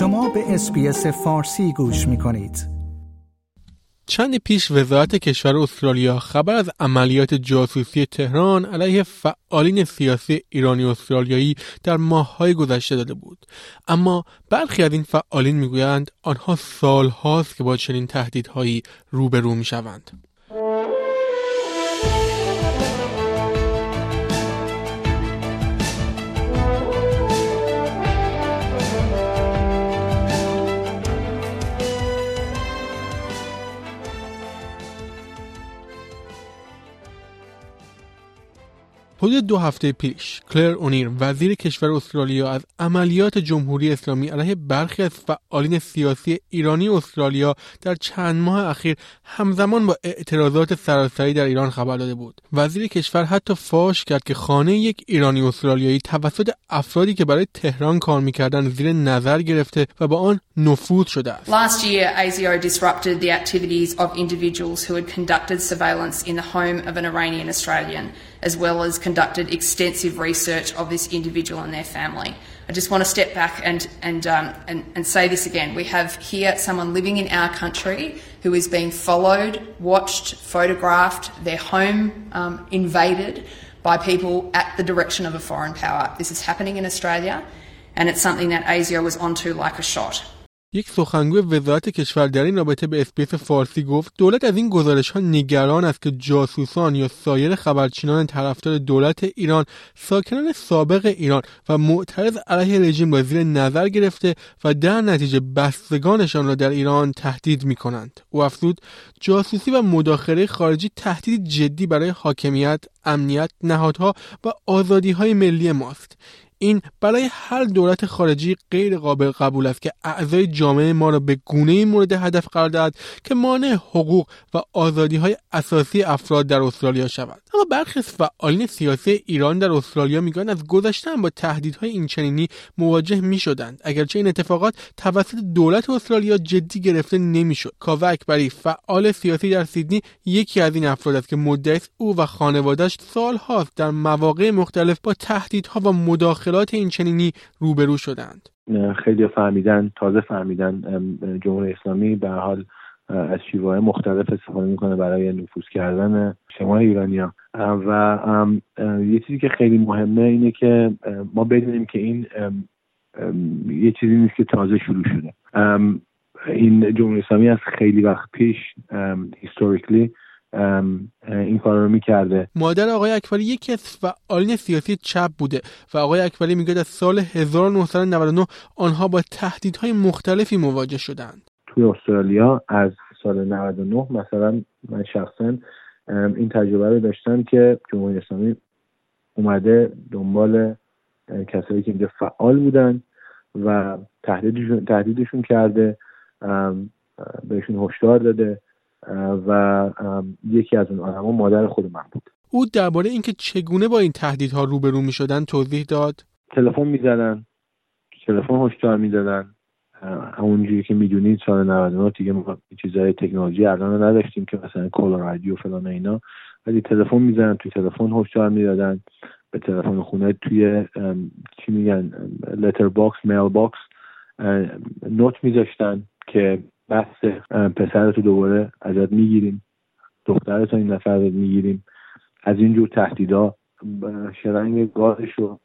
شما به اسپیس فارسی گوش می کنید. چند پیش وزارت کشور استرالیا خبر از عملیات جاسوسی تهران علیه فعالین سیاسی ایرانی استرالیایی در ماههای گذشته داده بود اما برخی از این فعالین می‌گویند آنها سالهاست که با چنین تهدیدهایی روبرو می‌شوند حدود دو هفته پیش کلر اونیر وزیر کشور استرالیا از عملیات جمهوری اسلامی علیه برخی از فعالین سیاسی ایرانی استرالیا در چند ماه اخیر همزمان با اعتراضات سراسری در ایران خبر داده بود. وزیر کشور حتی فاش کرد که خانه یک ایرانی استرالیایی توسط افرادی که برای تهران کار می‌کردند زیر نظر گرفته و با آن نفوذ شده است. Last year conducted extensive research of this individual and their family. I just want to step back and, and, um, and, and say this again. We have here someone living in our country who is being followed, watched, photographed, their home um, invaded by people at the direction of a foreign power. This is happening in Australia, and it's something that ASIO was onto like a shot. یک سخنگوی وزارت کشور در این رابطه به اسپیس فارسی گفت دولت از این گزارش ها نگران است که جاسوسان یا سایر خبرچینان طرفدار دولت ایران ساکنان سابق ایران و معترض علیه رژیم را زیر نظر گرفته و در نتیجه بستگانشان را در ایران تهدید می کنند. او افزود جاسوسی و مداخله خارجی تهدید جدی برای حاکمیت، امنیت، نهادها و آزادی های ملی ماست. این برای هر دولت خارجی غیر قابل قبول است که اعضای جامعه ما را به گونه مورد هدف قرار دهد که مانع حقوق و آزادی های اساسی افراد در استرالیا شود. اما برخی فعالین سیاسی ایران در استرالیا می‌گویند از گذشتن با تهدیدهای اینچنینی مواجه می‌شدند. اگرچه این اتفاقات توسط دولت استرالیا جدی گرفته نمی‌شد. کاوه اکبری فعال سیاسی در سیدنی یکی از این افراد است که مدعی او و خانوادهش سالهاست در مواقع مختلف با تهدیدها و مداخله مشکلات این چنینی روبرو شدند. خیلی فهمیدن تازه فهمیدن جمهوری اسلامی به حال از شیوه مختلف استفاده می‌کنه برای نفوذ کردن شما ایرانیا. و یه چیزی که خیلی مهمه اینه که ما بدونیم که این یه چیزی نیست که تازه شروع شده. این جمهوری اسلامی از خیلی وقت پیش هیستوریکلی این کار رو می‌کرده. مادر آقای اکبری یکی از فعالین سیاسی چپ بوده و آقای اکبری میگه از سال 1999 آنها با تهدیدهای مختلفی مواجه شدند. توی استرالیا از سال 99 مثلا من شخصا این تجربه رو داشتم که جمهوری اسلامی اومده دنبال کسایی که اینجا فعال بودن و تهدیدشون, تهدیدشون کرده بهشون هشدار داده. و یکی از اون آدما مادر خود من بود. او درباره اینکه چگونه با این تهدیدها روبرو می شدن توضیح داد؟ تلفن می‌زدن تلفن هشدار می‌دادن. همونجوری که می‌دونید سال 99 دیگه ما چیزای تکنولوژی الان نداشتیم که مثلا کل رادیو فلان اینا. ولی تلفن می‌زدن توی تلفن هشدار می‌دادن. به تلفن خونه توی چی میگن letter box mailbox note میذاشتن که بحث پسر تو دوباره ازت می‌گیریم. دخترت این نفر ازت می‌گیریم. از اینجور تهدیدا شرنگ گازش رو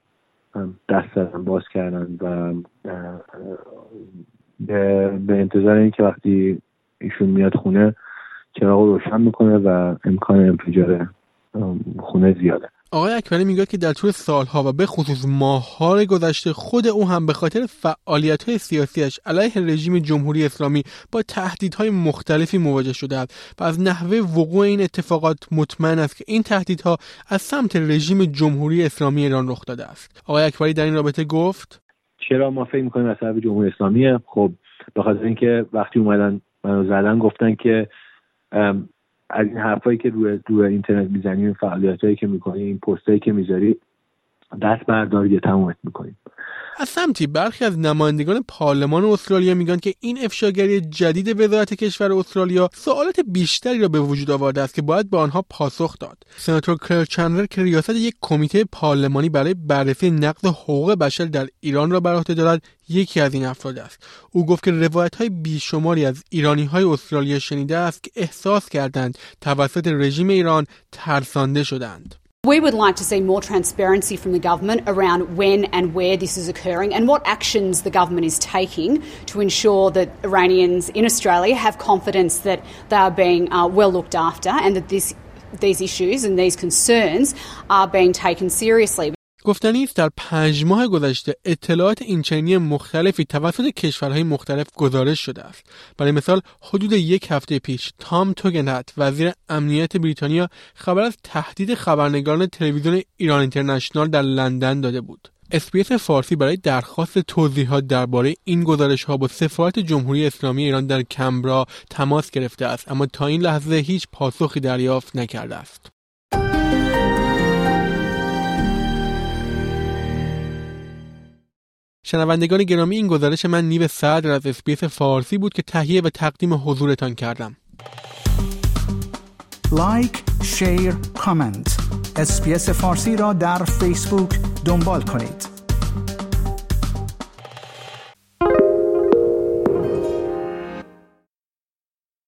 دست باز کردن و به انتظار اینکه وقتی ایشون میاد خونه چراغ روشن می‌کنه و امکان انفجار خونه زیاده. آقای اکبری میگه که در طول سالها و به خصوص ماههای گذشته خود او هم به خاطر فعالیت های سیاسیش علیه رژیم جمهوری اسلامی با تهدیدهای مختلفی مواجه شده است و از نحوه وقوع این اتفاقات مطمئن است که این تهدیدها از سمت رژیم جمهوری اسلامی ایران رخ داده است. آقای اکبری در این رابطه گفت چرا ما فکر می‌کنیم از طرف جمهوری اسلامیه؟ خب به خاطر اینکه وقتی اومدن منو زدن گفتن که از این حرفایی که روی روی اینترنت می‌زنی فعالیت هایی که می‌کنی این پستایی که می‌ذاری دست بردار یا تمومت می‌کنیم. از سمتی برخی از نمایندگان پارلمان استرالیا میگن که این افشاگری جدید وزارت کشور استرالیا سوالات بیشتری را به وجود آورده است که باید به آنها پاسخ داد. سناتور کرل چندلر که ریاست یک کمیته پارلمانی برای بررسی نقض حقوق بشر در ایران را بر عهده دارد یکی از این افراد است. او گفت که روایت های بیشماری از ایرانی های استرالیا شنیده است که احساس کردند توسط رژیم ایران ترسانده شدند. We would like to see more transparency from the government around when and where this is occurring and what actions the government is taking to ensure that Iranians in Australia have confidence that they are being uh, well looked after and that this, these issues and these concerns are being taken seriously. گفتنی است در پنج ماه گذشته اطلاعات اینچنینی مختلفی توسط کشورهای مختلف گزارش شده است. برای مثال حدود یک هفته پیش تام توگنهات وزیر امنیت بریتانیا خبر از تهدید خبرنگاران تلویزیون ایران اینترنشنال در لندن داده بود. SBS فارسی برای درخواست توضیحات درباره این گزارش ها با سفارت جمهوری اسلامی ایران در کانبرا تماس گرفته است اما تا این لحظه هیچ پاسخی دریافت نکرده است. شنوندگان گرامی این گزارش من نیو صدر از اسپیس فارسی بود که تهیه و تقدیم حضورتان کردم. like، share، comment. SBS فارسی را در فیسبوک دنبال کنید.